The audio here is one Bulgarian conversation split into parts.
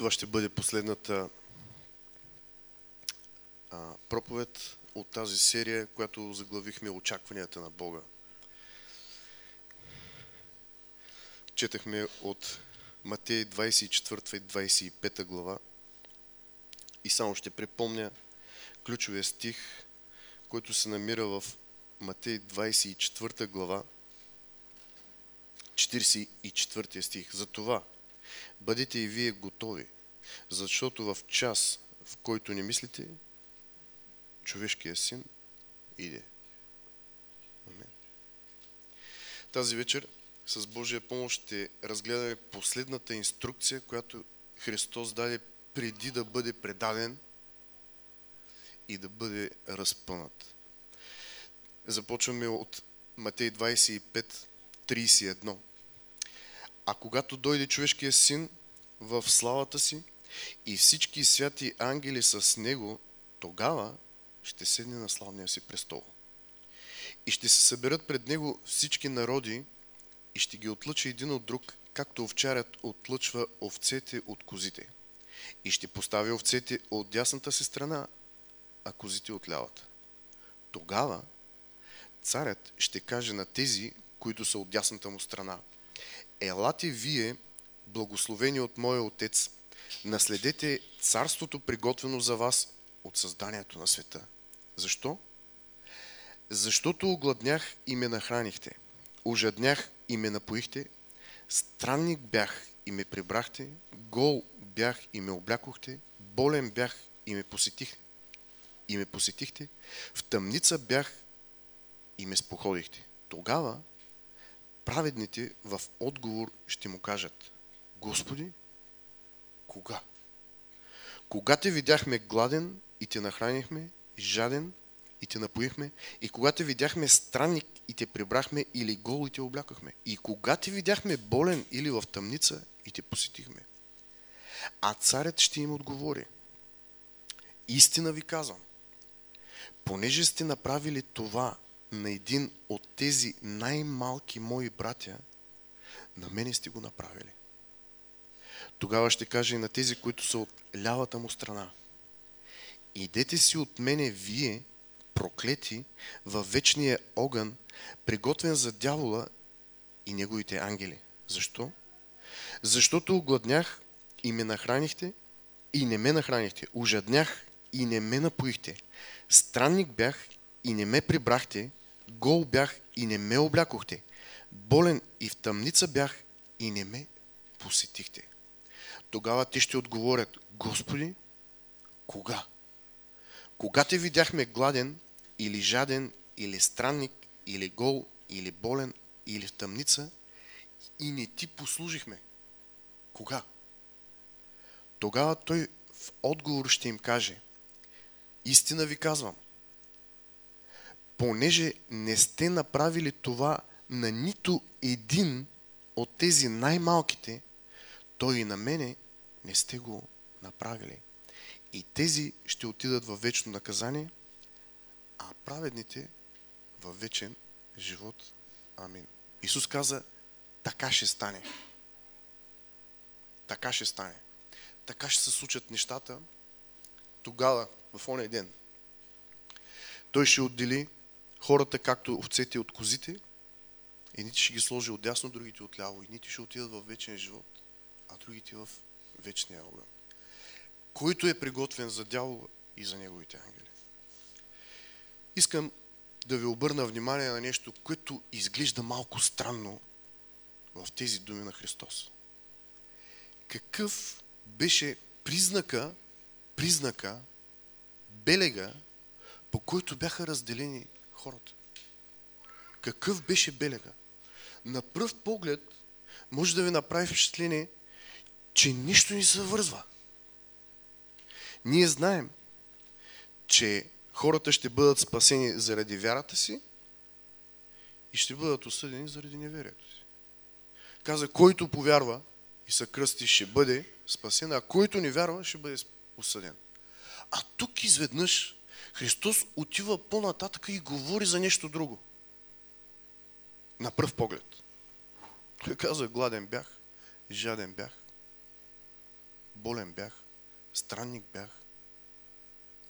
Това ще бъде последната проповед от тази серия, която заглавихме Очакванията на Бога. Четахме от Матей 24 и 25 глава и само ще припомня ключовия стих, който се намира в Матей 24 глава, 44 стих. За това бъдете и вие готови, защото в час, в който не мислите, човешкият син иде. Амен. Тази вечер с Божия помощ ще разгледаме последната инструкция, която Христос даде преди да бъде предаден и да бъде разпънат. Започваме от Матей 25, 31. А когато дойде човешкият син в славата си и всички святи ангели с него, тогава ще седне на славния си престол. И ще се съберат пред него всички народи и ще ги отлъчи един от друг, както овчарят отлъчва овцете от козите. И ще постави овцете от дясната си страна, а козите от лявата. Тогава царят ще каже на тези, които са от дясната му страна – Елате вие, благословени от моя Отец, наследете царството приготвено за вас от създанието на света. Защо? Защото огладнях и ме нахранихте, ожаднях и ме напоихте, странник бях и ме прибрахте, гол бях и ме облякохте, болен бях и ме посетих, и ме посетихте, в тъмница бях и ме споходихте. Тогава праведните в отговор ще му кажат, Господи, кога? Кога те видяхме гладен и те нахранихме, жаден и те напоихме, и кога те видяхме странник и те прибрахме или гол и те облякахме, и кога те видяхме болен или в тъмница и те посетихме. А царят ще им отговори. Истина ви казвам, понеже сте направили това на един от тези най-малки мои братя, на мене сте го направили. Тогава ще каже и на тези, които са от лявата му страна. Идете си от мене вие, проклети, във вечния огън, приготвен за дявола и неговите ангели. Защо? Защото огладнях и ме нахранихте, и не ме нахранихте. Ужаднях и не ме напоихте. Странник бях и не ме прибрахте гол бях и не ме облякохте. Болен и в тъмница бях и не ме посетихте. Тогава те ще отговорят, Господи, кога? Кога те видяхме гладен или жаден, или странник, или гол, или болен, или в тъмница и не ти послужихме? Кога? Тогава той в отговор ще им каже, истина ви казвам – понеже не сте направили това на нито един от тези най-малките, то и на мене не сте го направили. И тези ще отидат в вечно наказание, а праведните в вечен живот. Амин. Исус каза, така ще стане. Така ще стане. Така ще се случат нещата тогава, в ония ден. Той ще отдели хората, както овцете от козите, едните ще ги сложи отдясно, другите отляво. Едните ще отидат в вечен живот, а другите в вечния огън. Който е приготвен за дявола и за неговите ангели. Искам да ви обърна внимание на нещо, което изглежда малко странно в тези думи на Христос. Какъв беше признака, признака, белега, по който бяха разделени хората. Какъв беше белега? На пръв поглед може да ви направи впечатление, че нищо ни се вързва. Ние знаем, че хората ще бъдат спасени заради вярата си и ще бъдат осъдени заради неверието си. Каза, който повярва и се кръсти, ще бъде спасен, а който не вярва, ще бъде осъден. А тук изведнъж Христос отива по-нататък и говори за нещо друго. На пръв поглед. Той каза, гладен бях, жаден бях. болен бях, странник бях,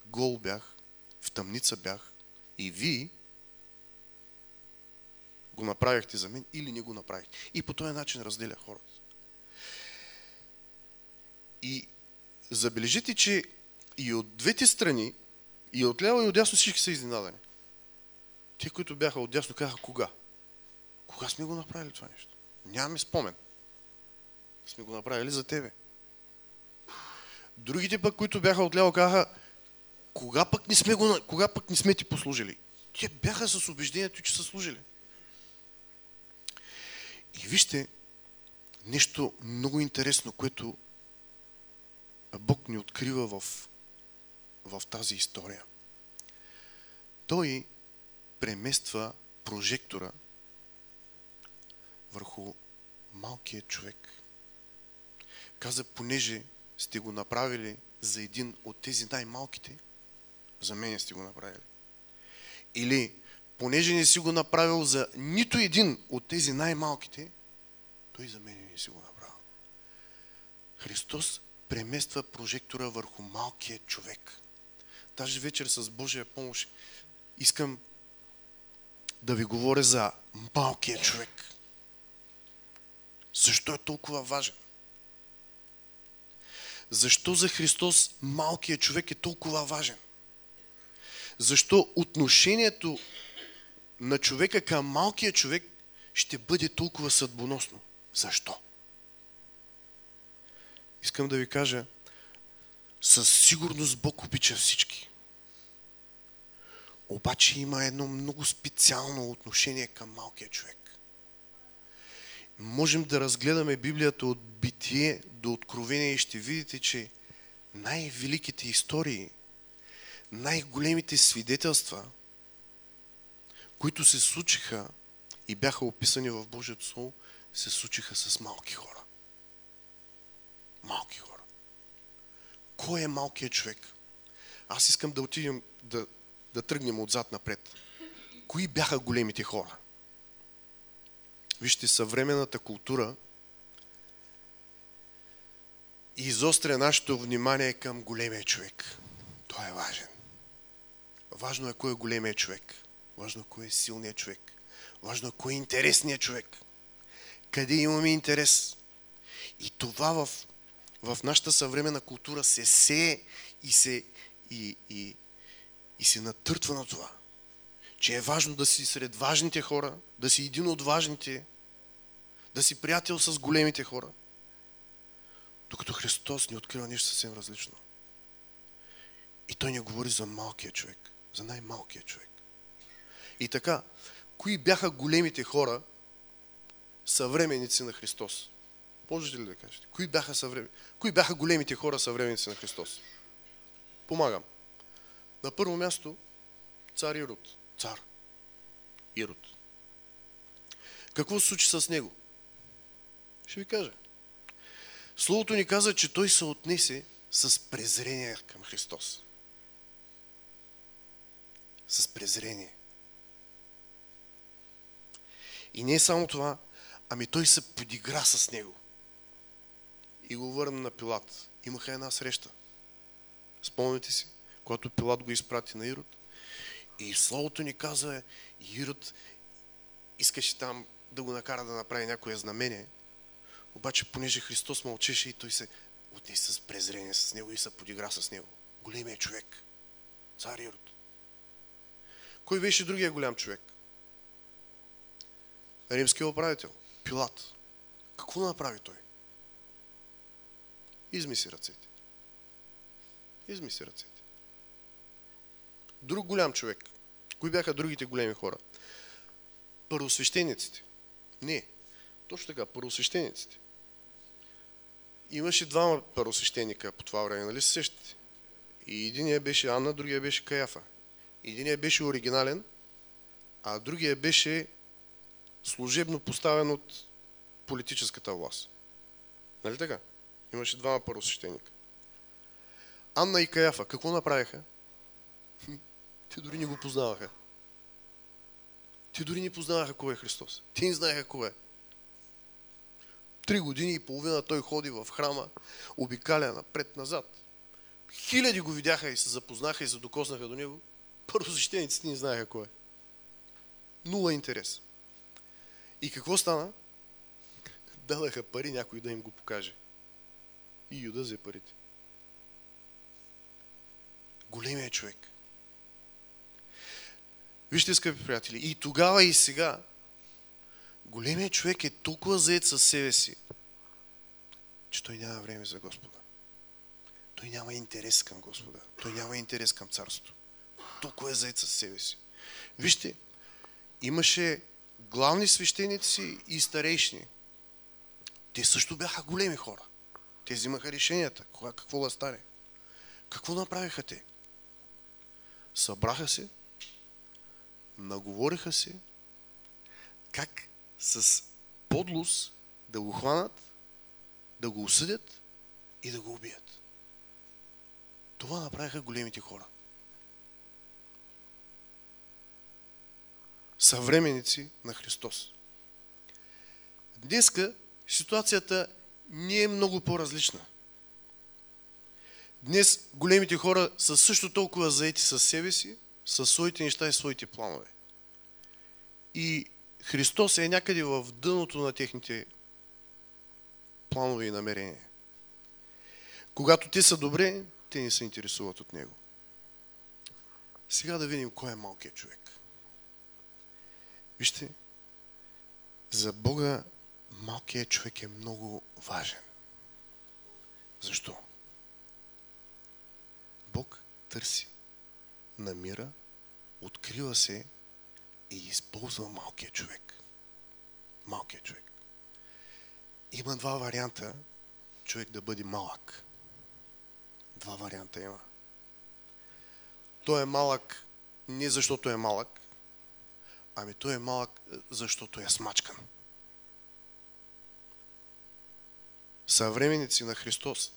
гол бях, в тъмница бях и вие го направихте за мен или не го направихте. И по този начин разделя хората. И забележите, че и от двете страни, и от ляво и от дясно всички са изненадани. Те, които бяха от дясно, казаха кога? Кога сме го направили това нещо? Нямаме спомен. Сме го направили за тебе. Другите пък, които бяха отляво, казаха, кога пък не сме, го, кога пък не сме ти послужили? Те бяха с убеждението, че са служили. И вижте нещо много интересно, което Бог ни открива в, в тази история. Той премества прожектора върху малкият човек. Каза, понеже сте го направили за един от тези най-малките, за мен сте го направили. Или, понеже не си го направил за нито един от тези най-малките, той за мен не си го направил. Христос премества прожектора върху малкия човек. Даже вечер с Божия помощ искам да ви говоря за малкия човек. Защо е толкова важен? Защо за Христос малкият човек е толкова важен? Защо отношението на човека към малкия човек ще бъде толкова съдбоносно? Защо? Искам да ви кажа, със сигурност Бог обича всички. Обаче има едно много специално отношение към малкия човек. Можем да разгледаме Библията от битие до откровение и ще видите, че най-великите истории, най-големите свидетелства, които се случиха и бяха описани в Божието Слово, се случиха с малки хора. Малки хора. Кой е малкият човек? Аз искам да отидем да да тръгнем отзад напред. Кои бяха големите хора? Вижте, съвременната култура изостря нашето внимание към големия човек. Той е важен. Важно е кой е големия човек. Важно е кой е силният човек. Важно е кой е интересният човек. Къде имаме интерес. И това в, в нашата съвременна култура се сее и се и, и, и се натъртва на това, че е важно да си сред важните хора, да си един от важните, да си приятел с големите хора. Докато Христос ни открива нещо съвсем различно. И той ни говори за малкия човек, за най-малкия човек. И така, кои бяха големите хора, съвременници на Христос? Можете ли да кажете? Кои бяха, съвремен... кои бяха големите хора, съвременници на Христос? Помагам. На първо място цар Ирод. Цар Ирод. Какво се случи с него? Ще ви кажа. Словото ни каза, че той се отнесе с презрение към Христос. С презрение. И не е само това, ами той се подигра с него. И го върна на Пилат. Имаха една среща. Спомните си когато Пилат го изпрати на Ирод. И Словото ни каза, Ирод искаше там да го накара да направи някое знамение. Обаче, понеже Христос мълчеше и той се отнесе с презрение с него и се подигра с него. Големия човек. Цар Ирод. Кой беше другия голям човек? Римския управител. Пилат. Какво направи той? Измисли ръцете. Измисли ръцете. Друг голям човек. Кои бяха другите големи хора? Първосвещениците. Не. Точно така, първосвещениците. Имаше двама първосвещеника по това време, нали се сещате? И единия беше Анна, другия беше Каяфа. Единия беше оригинален, а другия беше служебно поставен от политическата власт. Нали така? Имаше двама първосвещеника. Анна и Каяфа, какво направиха? Те дори не го познаваха. Те дори не познаваха кой е Христос. Те не знаеха кой е. Три години и половина той ходи в храма, обикаля напред-назад. Хиляди го видяха и се запознаха и се докоснаха до него. Първосвещениците не знаеха кой е. Нула интерес. И какво стана? Дадаха пари някой да им го покаже. И Юда взе парите. Големия човек. Вижте, скъпи приятели, и тогава и сега големият човек е толкова заед със себе си, че той няма време за Господа. Той няма интерес към Господа. Той няма интерес към царството. Толкова е заед със себе си. Вижте, имаше главни свещеници и старейшни. Те също бяха големи хора. Те взимаха решенията, кога, какво да стане. Какво направиха те? Събраха се, наговориха се, как с подлост да го хванат, да го осъдят и да го убият. Това направиха големите хора. Съвременици на Христос. Днеска ситуацията не е много по-различна. Днес големите хора са също толкова заети със себе си, със своите неща и своите планове. И Христос е някъде в дъното на техните планове и намерения. Когато те са добре, те не се интересуват от Него. Сега да видим кой е малкият човек. Вижте, за Бога малкият човек е много важен. Защо? Бог търси, намира, открива се и използва малкият човек. Малкият човек. Има два варианта човек да бъде малък. Два варианта има. Той е малък не защото е малък, ами той е малък защото е смачкан. Съвременници на Христос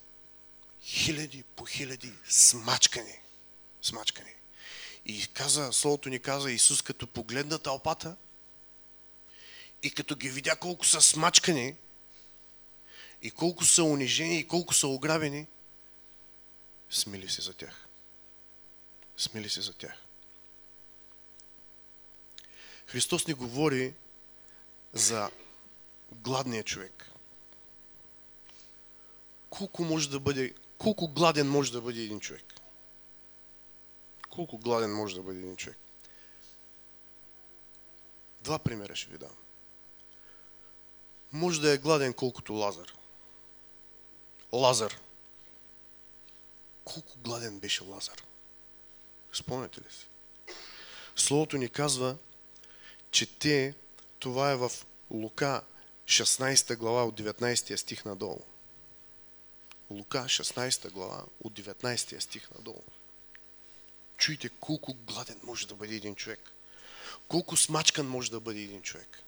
хиляди по хиляди смачкани. Смачкани. И каза, Словото ни каза, Исус като погледна тълпата и като ги видя колко са смачкани и колко са унижени и колко са ограбени, смили се за тях. Смили се за тях. Христос ни говори за гладния човек. Колко може да бъде, колко гладен може да бъде един човек? Колко гладен може да бъде един човек? Два примера ще ви дам. Може да е гладен колкото Лазар. Лазар. Колко гладен беше Лазар? Спомняте ли си? Словото ни казва, че те, това е в Лука 16 глава от 19 стих надолу. Лука 16 глава от 19 стих надолу. Чуйте колко гладен може да бъде един човек. Колко смачкан може да бъде един човек.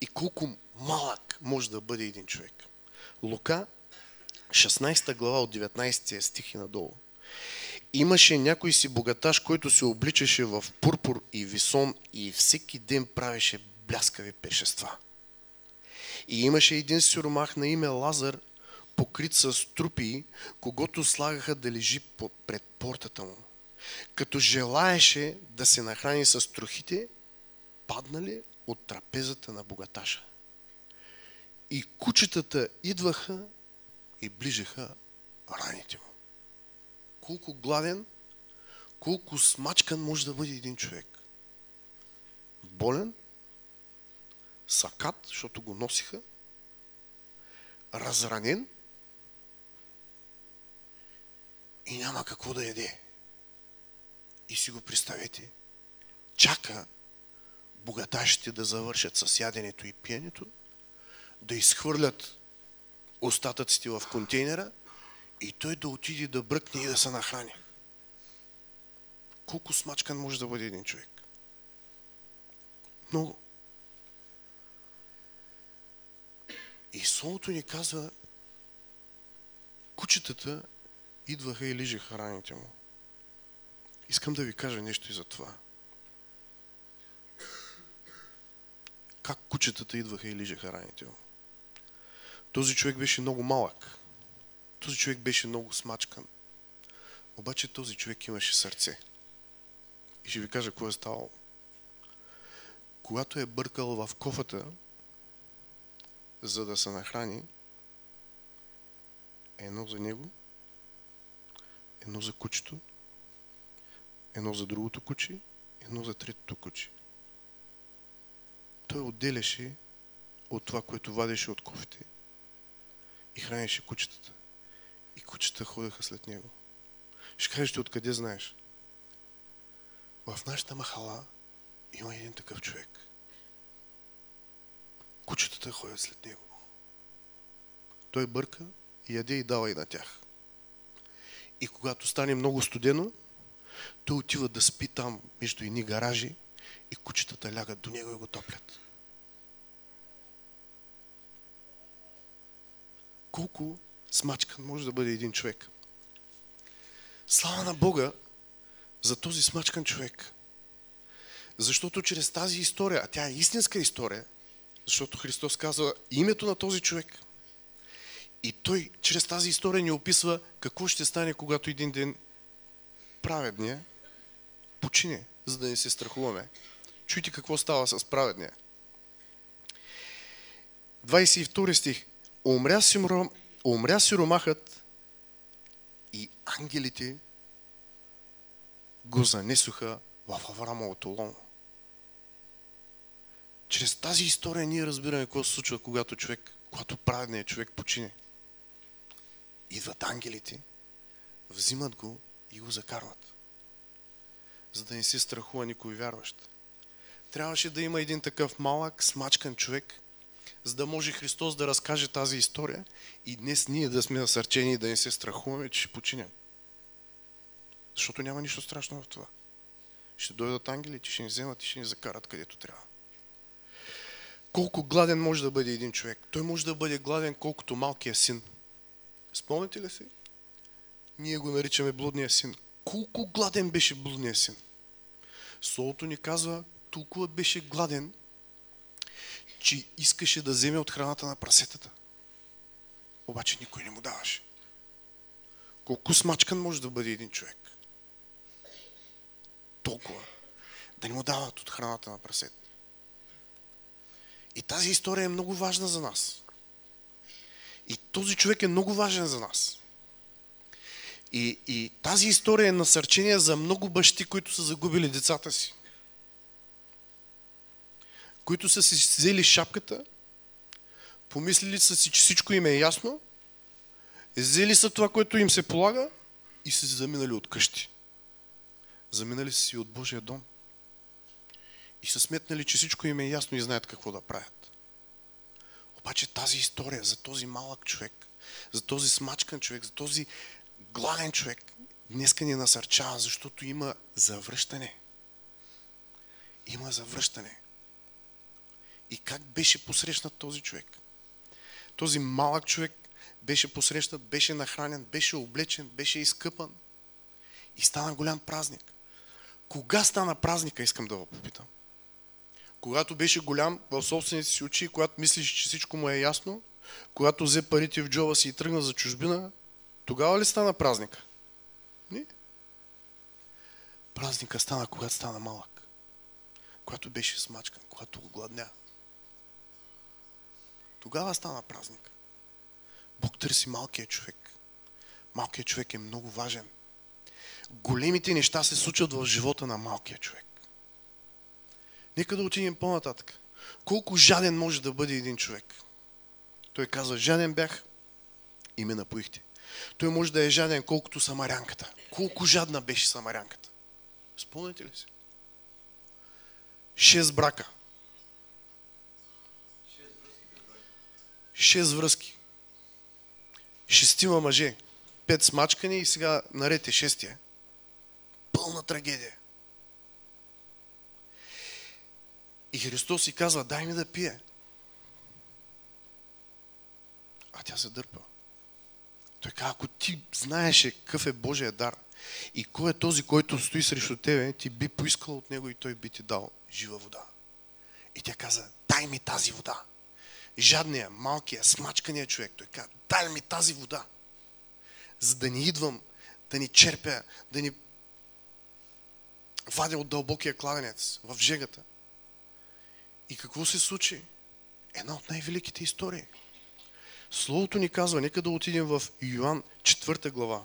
И колко малък може да бъде един човек. Лука 16 глава от 19 стих и надолу. Имаше някой си богаташ, който се обличаше в пурпур и висон и всеки ден правеше бляскави пешества. И имаше един сиромах на име Лазар, покрит с трупи, когато слагаха да лежи пред портата му като желаеше да се нахрани с трохите, паднали от трапезата на богаташа. И кучетата идваха и ближеха раните му. Колко гладен, колко смачкан може да бъде един човек. Болен, сакат, защото го носиха, разранен и няма какво да яде. И си го представете. Чака богаташите да завършат с яденето и пиенето, да изхвърлят остатъците в контейнера и той да отиде да бръкне и да се нахрани. Колко смачкан може да бъде един човек? Много. И Словото ни казва, кучетата идваха и лижеха раните му. Искам да ви кажа нещо и за това. Как кучетата идваха и лижеха раните му. Този човек беше много малък. Този човек беше много смачкан. Обаче този човек имаше сърце. И ще ви кажа какво е ставало. Когато е бъркал в кофата, за да се нахрани, едно за него, едно за кучето, едно за другото куче, едно за третото куче. Той отделяше от това, което вадеше от кофите и хранеше кучетата. И кучета ходеха след него. Ще кажеш ти откъде знаеш. В нашата махала има един такъв човек. Кучетата ходят след него. Той бърка и яде и дава и на тях. И когато стане много студено, той отива да спи там между едни гаражи и кучетата лягат до него и го топлят. Колко смачкан може да бъде един човек? Слава на Бога за този смачкан човек. Защото чрез тази история, а тя е истинска история, защото Христос казва името на този човек. И той чрез тази история ни описва какво ще стане, когато един ден праведния почине, за да не се страхуваме. Чуйте какво става с праведния. 22 стих. Умря, сиром, умря сиромахът и ангелите го занесоха в Аврамовото лоно. Чрез тази история ние разбираме какво се случва, когато човек, когато праведният човек почине. Идват ангелите, взимат го и го закарват. За да не се страхува никой вярващ. Трябваше да има един такъв малък, смачкан човек, за да може Христос да разкаже тази история и днес ние да сме насърчени и да не се страхуваме, че ще починем. Защото няма нищо страшно в това. Ще дойдат ангелите, ще ни вземат и ще ни закарат където трябва. Колко гладен може да бъде един човек? Той може да бъде гладен колкото малкия син. Спомните ли си? Ние го наричаме блудния син. Колко гладен беше блудния син? Словото ни казва, толкова беше гладен, че искаше да вземе от храната на прасетата. Обаче никой не му даваше. Колко смачкан може да бъде един човек? Толкова. Да не му дават от храната на прасета. И тази история е много важна за нас. И този човек е много важен за нас. И, и тази история е насърчение за много бащи, които са загубили децата си. Които са си взели шапката, помислили са си, че всичко им е ясно, взели са това, което им се полага и са се заминали от къщи. Заминали са си от Божия дом. И са сметнали, че всичко им е ясно и знаят какво да правят. Обаче тази история за този малък човек, за този смачкан човек, за този гладен човек, днеска ни насърчава, защото има завръщане. Има завръщане. И как беше посрещнат този човек? Този малък човек беше посрещнат, беше нахранен, беше облечен, беше изкъпан. И стана голям празник. Кога стана празника, искам да го попитам. Когато беше голям в собствените си очи, когато мислиш, че всичко му е ясно, когато взе парите в джоба си и тръгна за чужбина, тогава ли стана празника? Не. Празника стана, когато стана малък. Когато беше смачкан, когато го гладня. Тогава стана празник. Бог търси малкият човек. Малкият човек е много важен. Големите неща се случват в живота на малкия човек. Нека да отидем по-нататък. Колко жаден може да бъде един човек? Той каза, жаден бях и ме напоихте. Той може да е жаден колкото самарянката. Колко жадна беше самарянката? Спомняте ли си? Шест брака. Шест връзки. Шестима мъже. Пет смачкани и сега нарете шестия. Пълна трагедия. И Христос си казва, дай ми да пие. А тя се дърпа. Той казва, ако ти знаеше какъв е Божия дар и кой е този, който стои срещу тебе, ти би поискал от него и той би ти дал жива вода. И тя каза, дай ми тази вода. жадния, малкия, смачкания човек. Той каза, дай ми тази вода, за да ни идвам, да ни черпя, да ни вадя от дълбокия кладенец в жегата. И какво се случи? Една от най-великите истории. Словото ни казва, нека да отидем в Йоан 4 глава.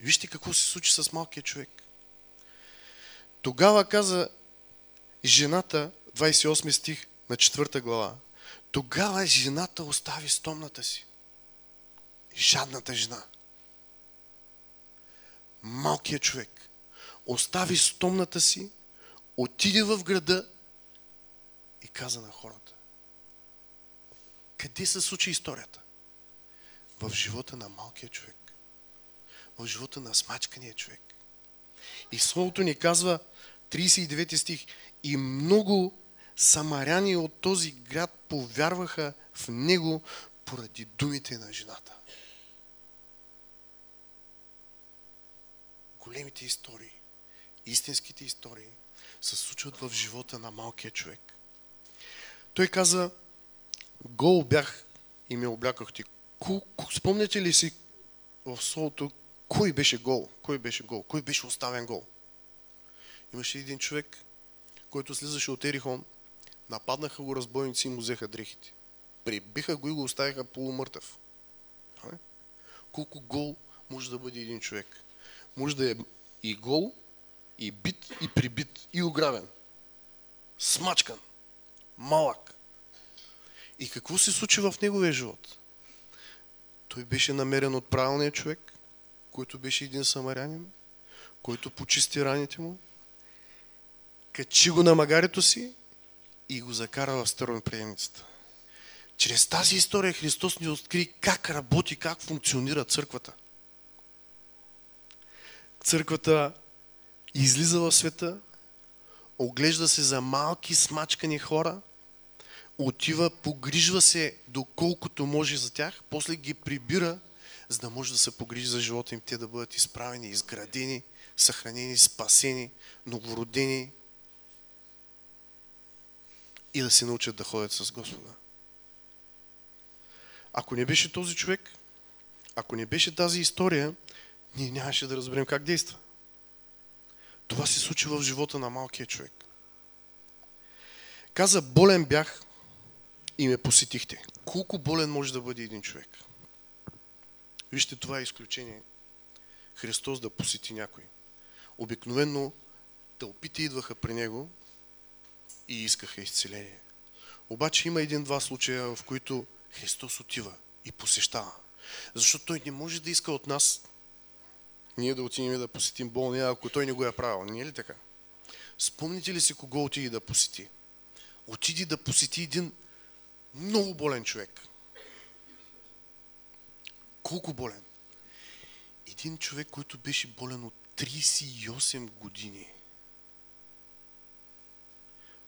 Вижте какво се случи с малкия човек. Тогава каза жената, 28 стих на 4 глава, тогава жената остави стомната си. Жадната жена. Малкият човек остави стомната си, отиде в града каза на хората. Къде се случи историята? В живота на малкия човек. В живота на смачкания човек. И Словото ни казва, 39 стих, и много самаряни от този град повярваха в него поради думите на жената. Големите истории, истинските истории се случват в живота на малкия човек. Той каза, гол бях и ме облякахте. Спомняте ли си в словото, кой беше гол? Кой беше гол? Кой беше оставен гол? Имаше един човек, който слизаше от Ерихон, нападнаха го разбойници и му взеха дрехите. Прибиха го и го оставиха полумъртъв. Колко гол може да бъде един човек? Може да е и гол, и бит, и прибит, и ограбен. Смачкан. Малък. И какво се случи в неговия живот? Той беше намерен от правилния човек, който беше един самарянин, който почисти раните му, качи го на магарето си и го закара в староприемницата. Чрез тази история Христос ни откри как работи, как функционира църквата. Църквата излиза в света, оглежда се за малки смачкани хора, отива, погрижва се доколкото може за тях, после ги прибира, за да може да се погрижи за живота им, те да бъдат изправени, изградени, съхранени, спасени, новородени, и да се научат да ходят с Господа. Ако не беше този човек, ако не беше тази история, ние нямаше да разберем как действа. Това се случи в живота на малкия човек. Каза, болен бях и ме посетихте. Колко болен може да бъде един човек? Вижте, това е изключение. Христос да посети някой. Обикновенно тълпите идваха при него и искаха изцеление. Обаче има един-два случая, в които Христос отива и посещава. Защото Той не може да иска от нас ние да отидем да посетим болния, ако Той не го е правил. Не е ли така? Спомните ли си кого отиди да посети? Отиди да посети един много болен човек. Колко болен? Един човек, който беше болен от 38 години.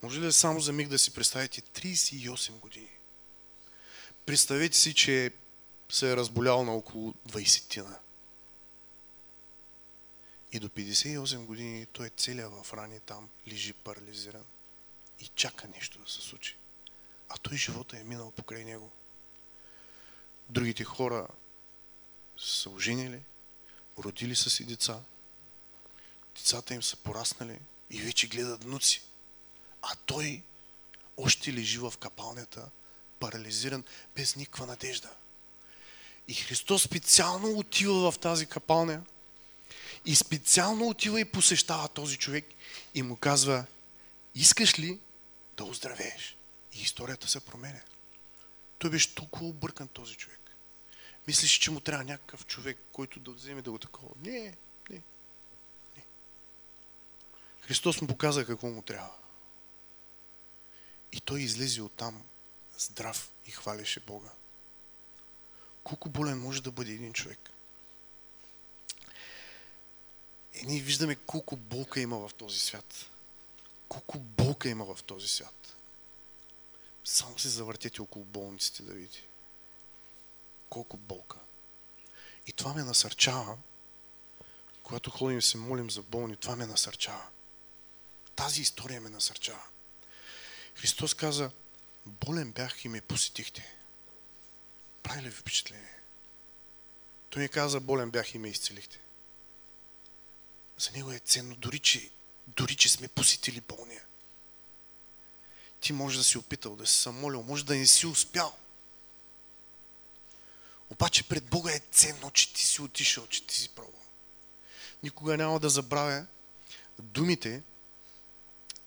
Може ли само за миг да си представите 38 години? Представете си, че се е разболял на около 20-тина. И до 58 години той е целия в рани там, лежи парализиран и чака нещо да се случи. А той живота е минал покрай него. Другите хора са оженили, родили са си деца, децата им са пораснали и вече гледат внуци. А той още лежи в капалнята, парализиран, без никаква надежда. И Христос специално отива в тази капалня и специално отива и посещава този човек и му казва, искаш ли да оздравееш? И историята се променя. Той беше толкова объркан този човек. Мислиш, че му трябва някакъв човек, който да вземе да го такова. Не, не, не. Христос му показа какво му трябва. И той излезе оттам здрав и хвалеше Бога. Колко болен може да бъде един човек? И ние виждаме колко болка има в този свят. Колко болка има в този свят. Само се завъртете около болниците да видите. Колко болка. И това ме насърчава, когато ходим и се молим за болни, това ме насърчава. Тази история ме насърчава. Христос каза, болен бях и ме посетихте. Прави ли ви впечатление? Той ми каза, болен бях и ме изцелихте. За него е ценно, дори че, дори че сме посетили болния. Ти може да си опитал, да си самолил, може да не си успял. Обаче пред Бога е ценно, че ти си отишъл, че ти си пробвал. Никога няма да забравя думите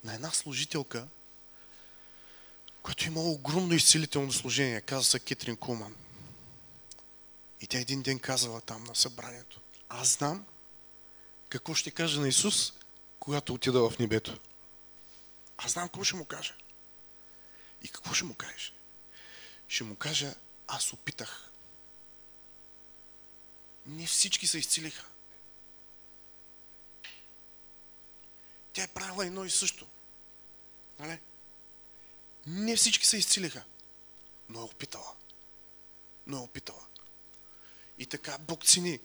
на една служителка, която имала огромно изцелително служение. Каза се Кетрин Кулман. И тя един ден казала там на събранието. Аз знам какво ще каже на Исус, когато отида в небето. Аз знам какво ще му кажа. И какво ще му кажеш? Ще му кажа, аз опитах. Не всички се изцелиха. Тя е правила едно и също. Нали? Не всички се изцелиха. Но е опитала. Но е опитала. И така Бог цени.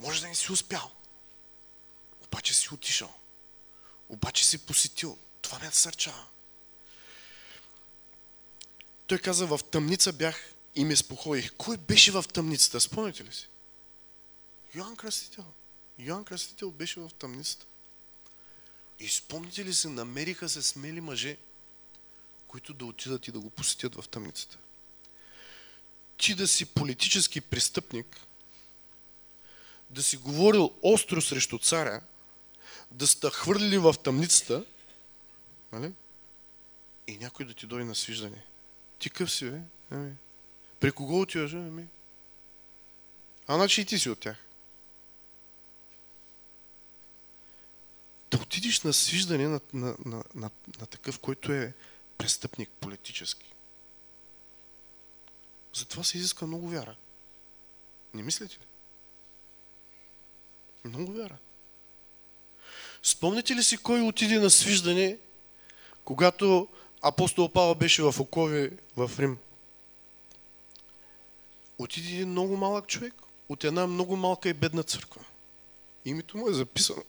Може да не си успял. Обаче си отишъл. Обаче си посетил. Това ме насърчава. Той каза, в тъмница бях и ме спокоих. Кой беше в тъмницата? Спомняте ли си? Йоанн Кръстител. Йоанн Кръстител беше в тъмницата. И спомните ли се, намериха се смели мъже, които да отидат и да го посетят в тъмницата. Ти да си политически престъпник, да си говорил остро срещу царя, да сте хвърлили в тъмницата, нали? и някой да ти дойде на свиждане. Ти къв си, бе? Ами. При кого отиваш? Ами. А значи и ти си от тях. Да отидеш на свиждане на, на, на, на, на такъв, който е престъпник политически. Затова се изиска много вяра. Не мислите ли? Много вяра. Спомните ли си кой отиде на свиждане, когато апостол Павел беше в окови в Рим? Отиде един много малък човек от една много малка и бедна църква. Името му е записано.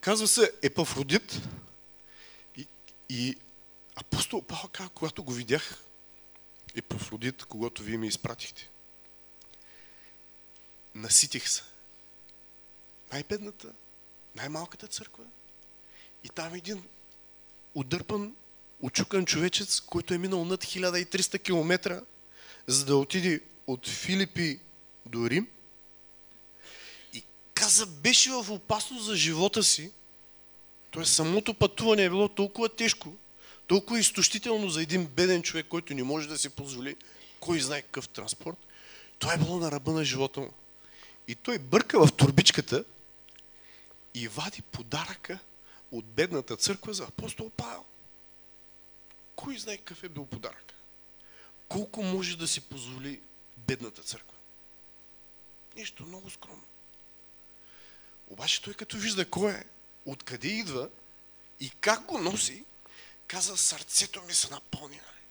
Казва се Епафродит и, и апостол Павел когато го видях, Епафродит, когато вие ми изпратихте, наситих се. Най-бедната, най-малката църква и там един удърпан, очукан човечец, който е минал над 1300 км, за да отиде от Филипи до Рим и каза, беше в опасност за живота си. Тоест самото пътуване е било толкова тежко, толкова изтощително за един беден човек, който не може да си позволи кой знае какъв транспорт. Това е било на ръба на живота му. И той бърка в турбичката и вади подаръка от бедната църква за апостол Павел. Кой знае какъв е бил подарък? Колко може да си позволи бедната църква? Нещо много скромно. Обаче той като вижда кой е, откъде идва и как го носи, каза, сърцето ми се напълни. Нали?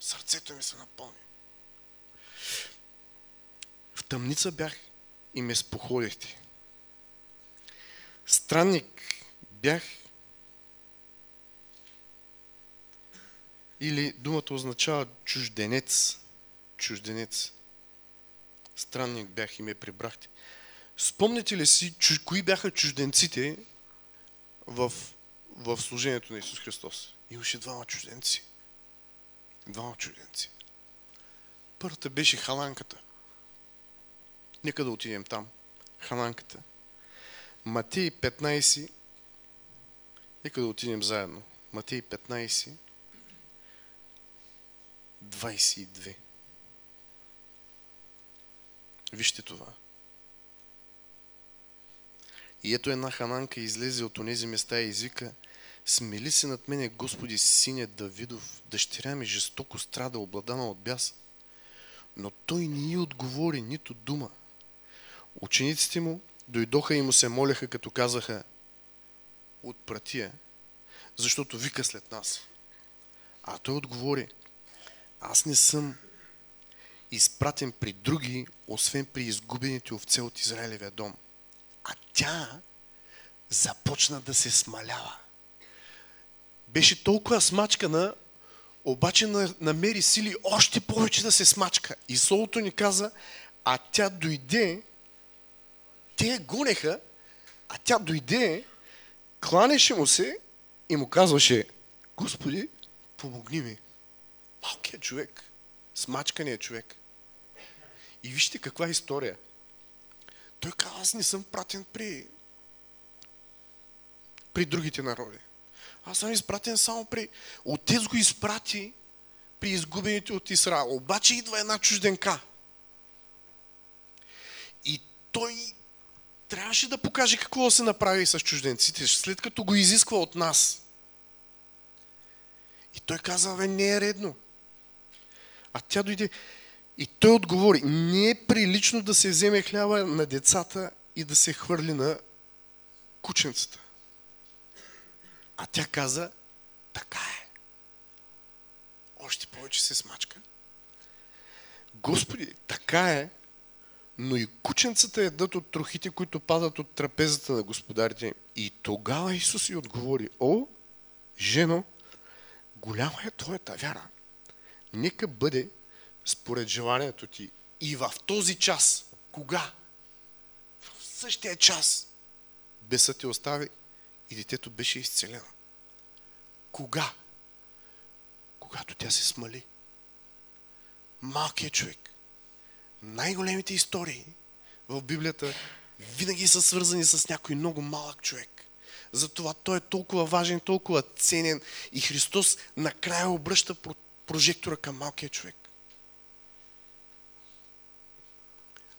Сърцето ми се напълни. В тъмница бях и ме споходихте. Странник бях или думата означава чужденец. Чужденец. Странник бях и ме прибрахте. Спомняте ли си, кои бяха чужденците в, в служението на Исус Христос? Имаше двама чужденци. Двама чужденци. Първата беше халанката. Нека да отидем там. Халанката. Матей 15. Нека да отидем заедно. Матей 15. 22. Вижте това. И ето една хананка излезе от онези места и извика – Смели се над мене, Господи, синя Давидов, дъщеря ми жестоко страда, обладана от бяс. Но той не й отговори нито дума. Учениците му дойдоха и му се моляха, като казаха, отпратия, защото вика след нас. А той отговори, аз не съм изпратен при други, освен при изгубените овце от Израилевия дом. А тя започна да се смалява беше толкова смачкана, обаче намери сили още повече да се смачка. И солото ни каза, а тя дойде, те гонеха, а тя дойде, кланеше му се и му казваше, Господи, помогни ми. Малкият човек, смачканият човек. И вижте каква е история. Той казва, аз не съм пратен при, при другите народи. Аз съм изпратен само при... Отец го изпрати при изгубените от Израел. Обаче идва една чужденка. И той трябваше да покаже какво да се направи с чужденците, след като го изисква от нас. И той каза, бе, не е редно. А тя дойде и той отговори, не е прилично да се вземе хляба на децата и да се хвърли на кученцата. А тя каза, така е. Още повече се смачка. Господи, така е, но и кученцата едат от трохите, които падат от трапезата на господарите. И тогава Исус и отговори, о, жено, голяма е твоята вяра. Нека бъде според желанието ти. И в този час, кога? В същия час, бесът те остави и детето беше изцелено. Кога? Когато тя се смали. Малкият човек. Най-големите истории в Библията винаги са свързани с някой много малък човек. Затова той е толкова важен, толкова ценен и Христос накрая обръща прожектора към малкия човек.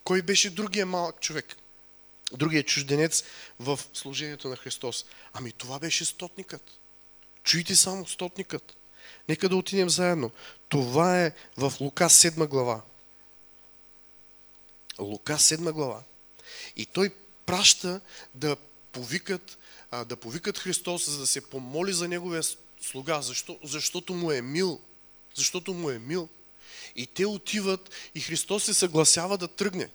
Кой беше другия малък човек? Другия чужденец в служението на Христос. Ами това беше стотникът. Чуйте само стотникът. Нека да отидем заедно. Това е в Лука 7 глава. Лука 7 глава. И той праща да повикат, да повикат Христос, за да се помоли за неговия слуга, защо, защото му е мил. Защото му е мил. И те отиват и Христос се съгласява да тръгне.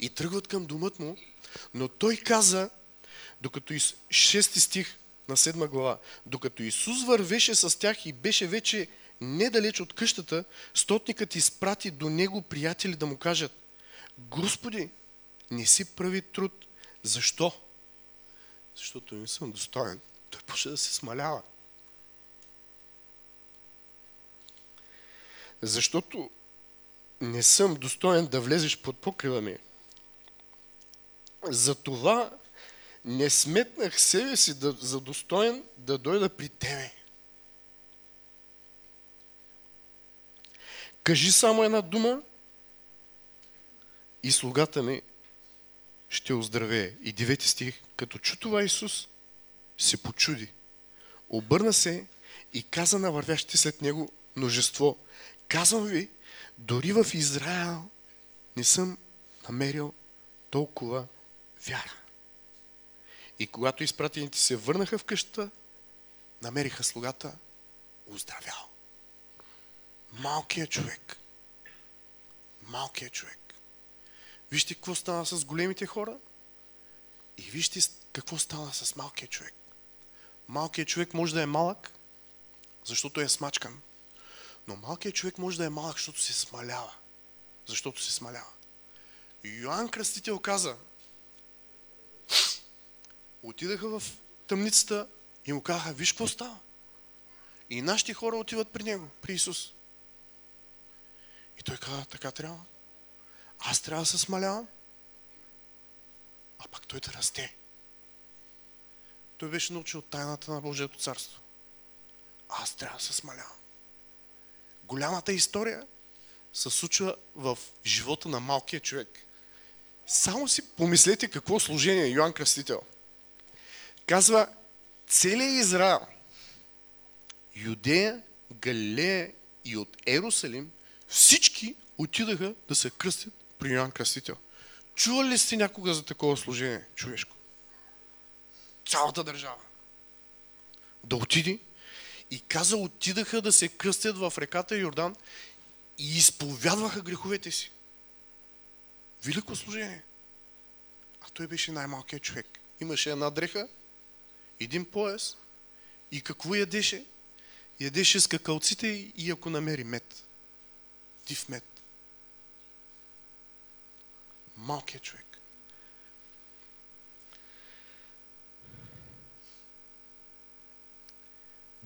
И тръгват към думът му, но той каза, докато 6 стих на 7 глава, докато Исус вървеше с тях и беше вече недалеч от къщата, стотникът изпрати до него приятели да му кажат, Господи, не си прави труд. Защо? Защото не съм достоен. Той почне да се смалява. Защото не съм достоен да влезеш под покрива ми. Затова не сметнах себе си да, за достоен да дойда при тебе. Кажи само една дума и слугата ми ще оздравее. И девети стих, като чу това Исус, се почуди. Обърна се и каза на вървящите след него множество. Казвам ви, дори в Израел не съм намерил толкова вяра. И когато изпратените се върнаха в къщата, намериха слугата оздравял. Малкият човек. Малкият човек. Вижте какво стана с големите хора и вижте какво стана с малкия човек. Малкият човек може да е малък, защото е смачкан. Но малкият човек може да е малък, защото се смалява. Защото се смалява. Йоанн Кръстител каза, отидаха в тъмницата и му казаха, виж какво става. И нашите хора отиват при него, при Исус. И той каза, така трябва. Аз трябва да се смалявам, а пак той да расте. Той беше научил тайната на Божието царство. Аз трябва да се смалявам. Голямата история се случва в живота на малкия човек. Само си помислете какво служение Йоанн Кръстител. Казва, целият Израел, Юдея, Галилея и от Ерусалим, всички отидаха да се кръстят при Йоанн Кръстител. Чували ли сте някога за такова служение човешко? Цялата държава. Да отиди и каза, отидаха да се кръстят в реката Йордан и изповядваха греховете си. Велико служение. А той беше най-малкият човек. Имаше една дреха, един пояс и какво ядеше? ядеше скакалците и ако намери мед. Див мед. Малкият човек.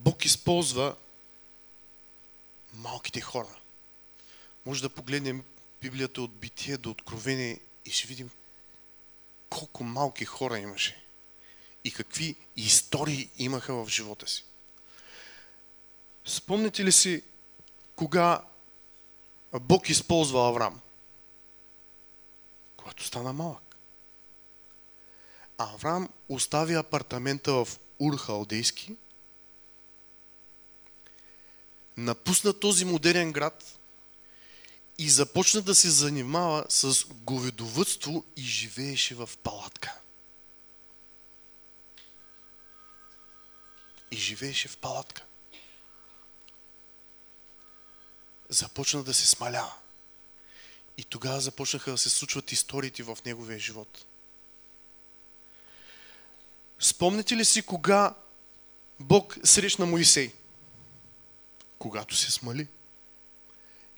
Бог използва малките хора. Може да погледнем Библията от битие до откровение и ще видим колко малки хора имаше и какви истории имаха в живота си. Спомните ли си кога Бог използва Авраам? Когато стана малък. Авраам остави апартамента в Ур Халдейски, напусна този модерен град и започна да се занимава с говедовътство и живееше в палатка. И живееше в палатка. Започна да се смалява. И тогава започнаха да се случват историите в неговия живот. Спомните ли си кога Бог срещна Моисей? Когато се смали.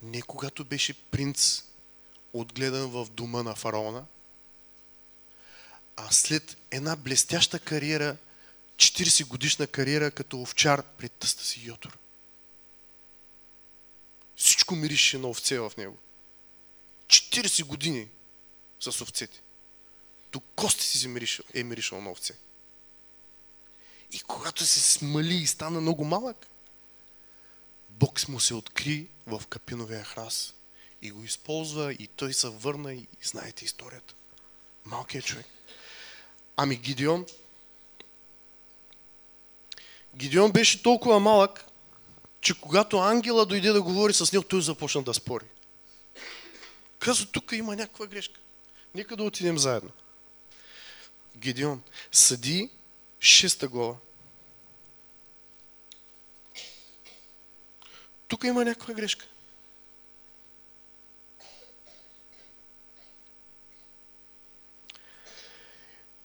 Не когато беше принц, отгледан в дома на фараона, а след една блестяща кариера, 40 годишна кариера като овчар пред тъста си Йотор. Всичко мирише на овце в него. 40 години с овцете. До кости си е миришал на овце. И когато се смали и стана много малък, Бог му се откри в капиновия храс и го използва и той се върна и знаете историята. Малкият човек. Ами Гидеон? Гидеон беше толкова малък, че когато ангела дойде да говори с него, той започна да спори. Казва, тук има някаква грешка. Нека да отидем заедно. Гедеон, съди шеста глава. Тук има някаква грешка.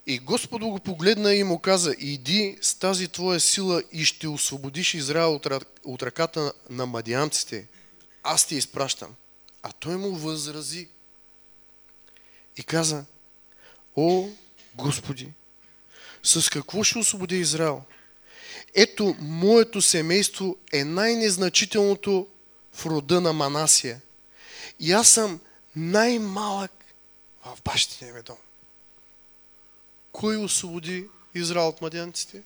И Господ го погледна и му каза, иди с тази твоя сила и ще освободиш Израел от ръката на мадианците. Аз ти изпращам. А той му възрази и каза, О, Господи, с какво ще освободя Израел? Ето, моето семейство е най-незначителното в рода на Манасия. И аз съм най-малък в бащиния ми дом. Кой освободи Израел от мадянците?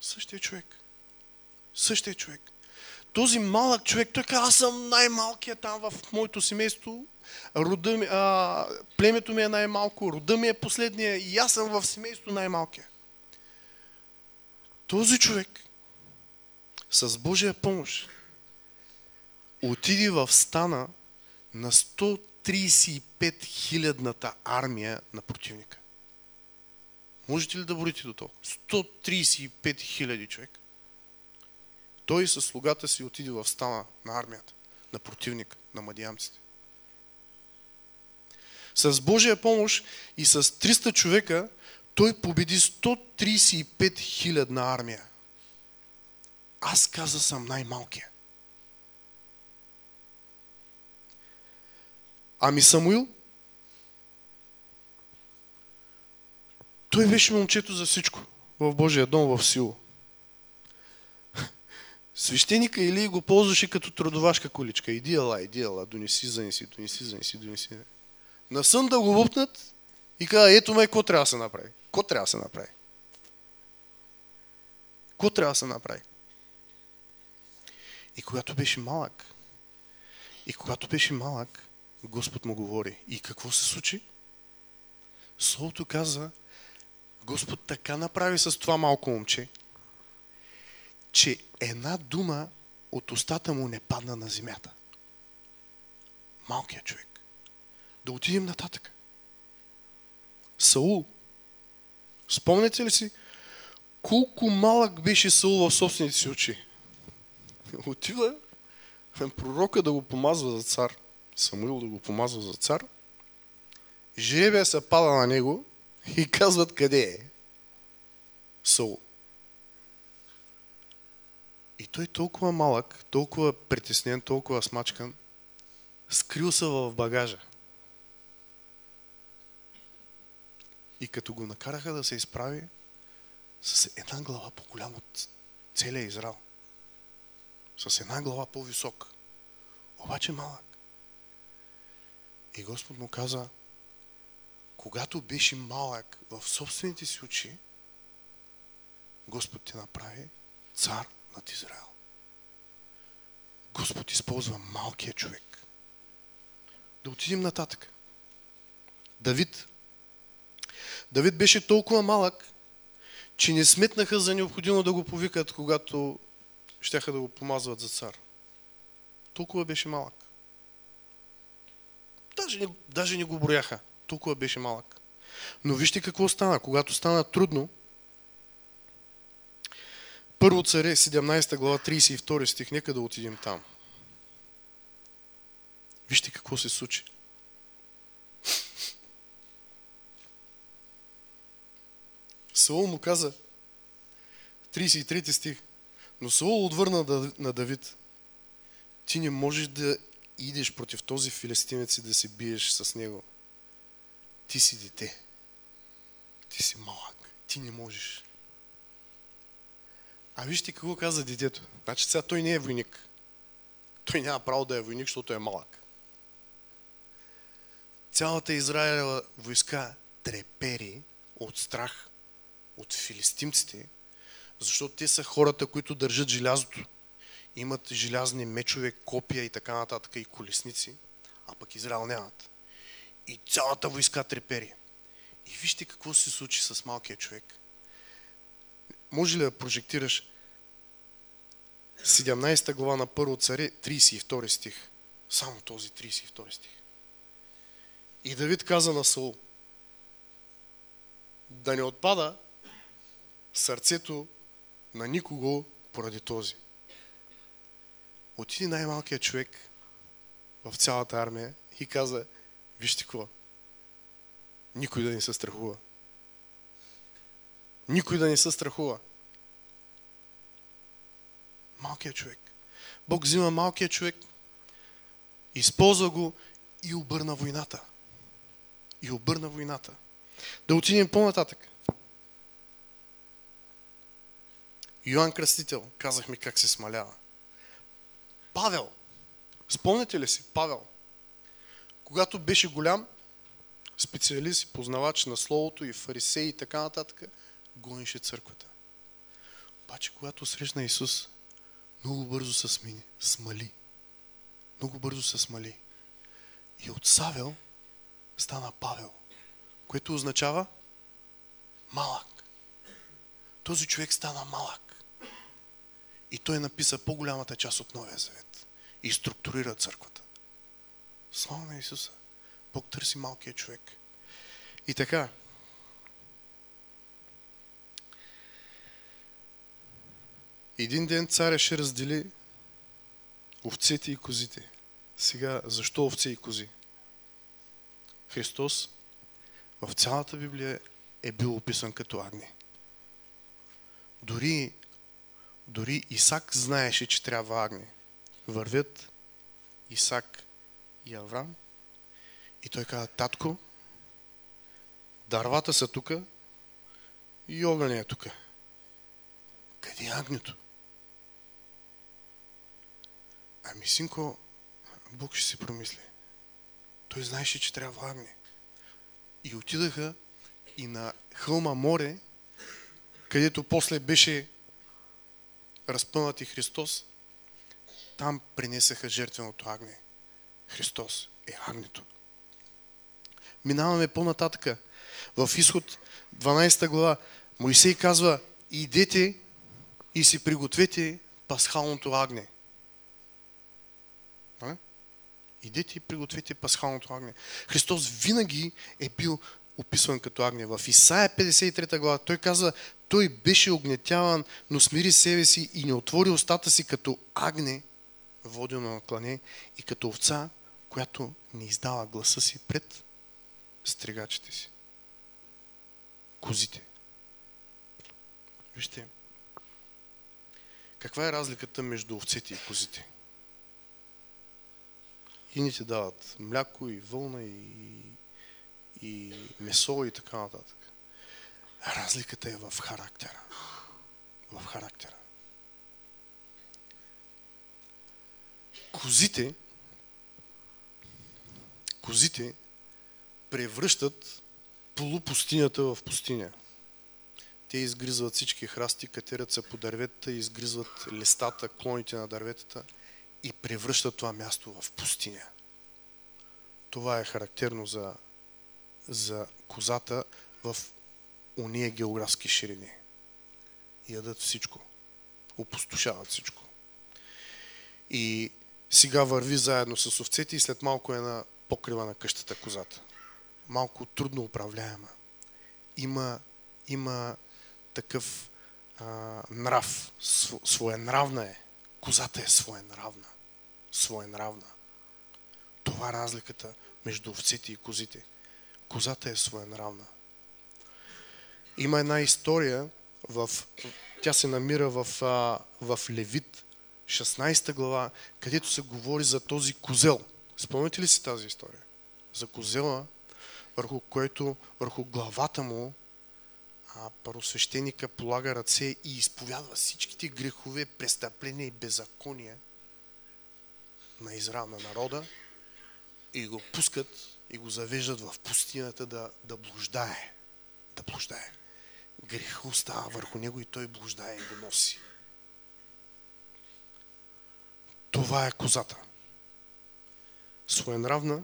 Същия човек. Същия човек. Този малък човек, той каза, аз съм най-малкият там в моето семейство, рода ми, а, племето ми е най-малко, рода ми е последния и аз съм в семейство най-малкия. Този човек с Божия помощ отиди в стана на 135 хилядната армия на противника. Можете ли да борите до това? 135 хиляди човек. Той със слугата си отиде в стана на армията, на противника, на мадиамците. С Божия помощ и с 300 човека той победи 135 хилядна армия. Аз каза съм най-малкия. Ами Самуил? Той беше момчето за всичко в Божия дом в сило. Свещеника или го ползваше като трудовашка количка. Иди ала, иди ала, донеси, занеси, донеси, занеси, донеси. На сън да го лупнат и каза, ето ме, какво трябва да се направи? Какво трябва да се направи? Какво трябва да се направи? И когато беше малък, и когато беше малък, Господ му говори. И какво се случи? Словото каза, Господ така направи с това малко момче, че една дума от устата му не падна на земята. Малкият човек. Да отидем нататък. Саул. Спомняте ли си колко малък беше Саул в собствените си очи? Отива пророка да го помазва за цар. Самуил да го помазва за цар. Жребия се пада на него и казват къде е. Саул. И той толкова малък, толкова притеснен, толкова смачкан, скрил се в багажа. И като го накараха да се изправи с една глава по-голям от целия Израел. С една глава по-висок. Обаче малък. И Господ му каза, когато беше малък в собствените си очи, Господ ти направи цар над Израел. Господ използва малкия човек. Да отидем нататък. Давид. Давид беше толкова малък, че не сметнаха за необходимо да го повикат, когато щяха да го помазват за цар. Толкова беше малък. Даже не, даже не го брояха. Толкова беше малък. Но вижте какво стана. Когато стана трудно, първо царе, 17 глава, 32 стих, нека да отидем там. Вижте какво се случи. Саул му каза, 33 стих, но Саул отвърна на Давид, ти не можеш да идеш против този филистимец и да се биеш с него. Ти си дете. Ти си малък. Ти не можеш. А вижте какво каза детето. Значи сега той не е войник. Той няма право да е войник, защото е малък. Цялата Израилева войска трепери от страх от филистимците, защото те са хората, които държат желязото. Имат желязни мечове, копия и така нататък и колесници, а пък Израел нямат. И цялата войска трепери. И вижте какво се случи с малкия човек. Може ли да прожектираш 17 глава на първо царе, 32 стих. Само този 32 стих. И Давид каза на Саул, да не отпада сърцето на никого поради този. Отиди най-малкият човек в цялата армия и каза, вижте какво, никой да не се страхува. Никой да не се страхува. Малкият човек. Бог взима малкият човек, използва го и обърна войната. И обърна войната. Да отидем по-нататък. Йоанн Кръстител, казахме как се смалява. Павел, спомняте ли си, Павел, когато беше голям, специалист и познавач на Словото и фарисей и така нататък, гонеше църквата. Обаче, когато срещна Исус, много бързо се смени, смали. Много бързо се смали. И от Савел стана Павел, което означава малък. Този човек стана малък. И той написа по-голямата част от Новия Завет. И структурира църквата. Слава на Исуса. Бог търси малкия човек. И така, Един ден царя ще раздели овцете и козите. Сега, защо овце и кози? Христос в цялата Библия е бил описан като агни. Дори, дори Исак знаеше, че трябва агни. Вървят Исак и Авраам и той каза, татко, дарвата са тука и огъня е тука. Къде е агнето? Ами, синко, Бог ще си промисли. Той знаеше, че трябва агне. И отидаха и на хълма море, където после беше разпънат и Христос, там принесаха жертвеното агне. Христос е агнето. Минаваме по-нататъка. В изход 12 глава Моисей казва, идете и си пригответе пасхалното агне. идете и пригответе пасхалното агне. Христос винаги е бил описван като агне. В Исаия 53 глава той казва, той беше огнетяван, но смири себе си и не отвори устата си като агне, водено на клане, и като овца, която не издава гласа си пред стригачите си. Козите. Вижте, Каква е разликата между овцете и козите? Ините дават мляко и вълна и, и месо и така нататък. Разликата е в характера. В характера. Козите козите превръщат полупустинята в пустиня. Те изгризват всички храсти, катерят се по дърветата, изгризват листата, клоните на дърветата и превръщат това място в пустиня. Това е характерно за, за козата в уния географски ширини. Ядат всичко. Опустошават всичко. И сега върви заедно с овцете и след малко е на покрива на къщата козата. Малко трудно управляема. Има, има такъв а, нрав. Своенравна е. Козата е своенравна. Своенравна. Това е разликата между овците и козите. Козата е своенравна. Има една история, в, тя се намира в, в Левит, 16 глава, където се говори за този козел – Спомняте ли си тази история? За козела, върху който, върху главата му, а, първосвещеника полага ръце и изповядва всичките грехове, престъпления и беззакония на Израел, на народа и го пускат и го завеждат в пустината да, да блуждае. Да блуждае. Греха остава върху него и той блуждае и го носи. Това е козата своенравна,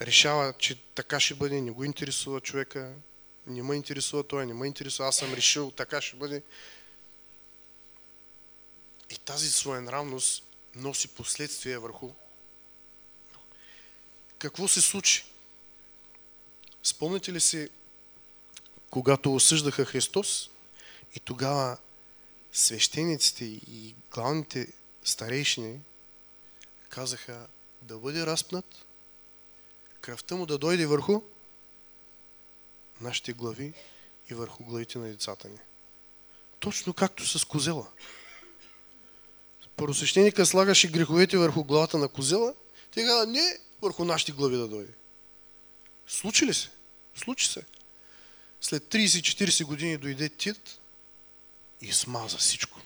решава, че така ще бъде, не го интересува човека, не ме интересува той, не ме интересува, аз съм решил, така ще бъде. И тази своенравност носи последствия върху. Какво се случи? Спомняте ли си, когато осъждаха Христос и тогава свещениците и главните старейшини казаха, да бъде разпнат, кръвта му да дойде върху нашите глави и върху главите на децата ни. Точно както с козела. Първосвещеника слагаше греховете върху главата на козела, тега не върху нашите глави да дойде. Случи ли се? Случи се. След 30-40 години дойде Тит и смаза всичко.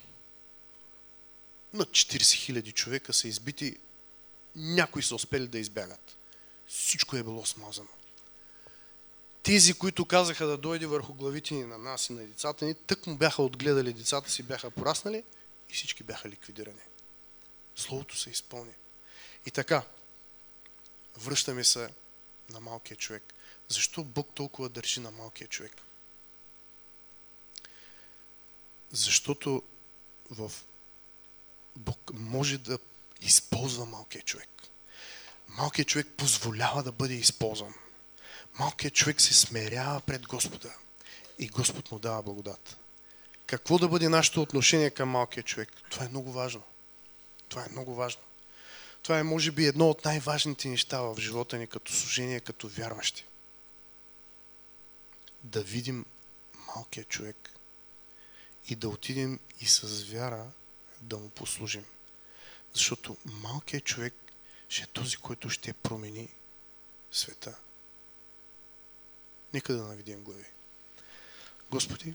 Над 40 000 човека са избити някои са успели да избягат. Всичко е било смазано. Тези, които казаха да дойде върху главите ни на нас и на децата ни, тък му бяха отгледали децата си, бяха пораснали и всички бяха ликвидирани. Словото се изпълни. И така, връщаме се на малкия човек. Защо Бог толкова държи на малкия човек? Защото в Бог може да използва малкият човек. Малкият човек позволява да бъде използван. Малкият човек се смерява пред Господа и Господ му дава благодат. Какво да бъде нашето отношение към малкият човек? Това е много важно. Това е много важно. Това е, може би, едно от най-важните неща в живота ни като служение, като вярващи. Да видим малкият човек и да отидем и с вяра да му послужим. Защото малкият човек ще е този, който ще промени света. Нека да наведем глави. Господи,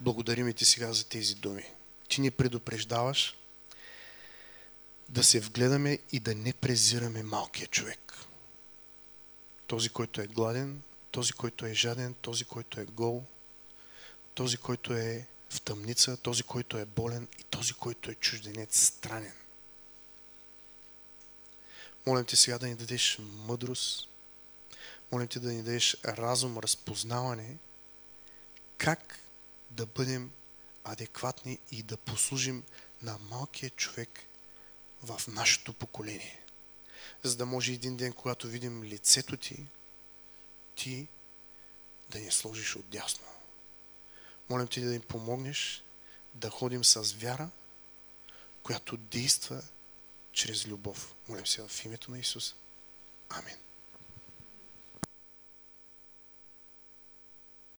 благодарим ти сега за тези думи. Ти ни предупреждаваш да се вгледаме и да не презираме малкия човек. Този, който е гладен, този, който е жаден, този, който е гол, този, който е в тъмница, този, който е болен и този, който е чужденец, странен. Молям те сега да ни дадеш мъдрост, молим те да ни дадеш разум, разпознаване, как да бъдем адекватни и да послужим на малкия човек в нашето поколение. За да може един ден, когато видим лицето ти, ти да ни сложиш отдясно. Молим ти да им помогнеш да ходим с вяра, която действа чрез любов. Молим се в името на Исус. Амин.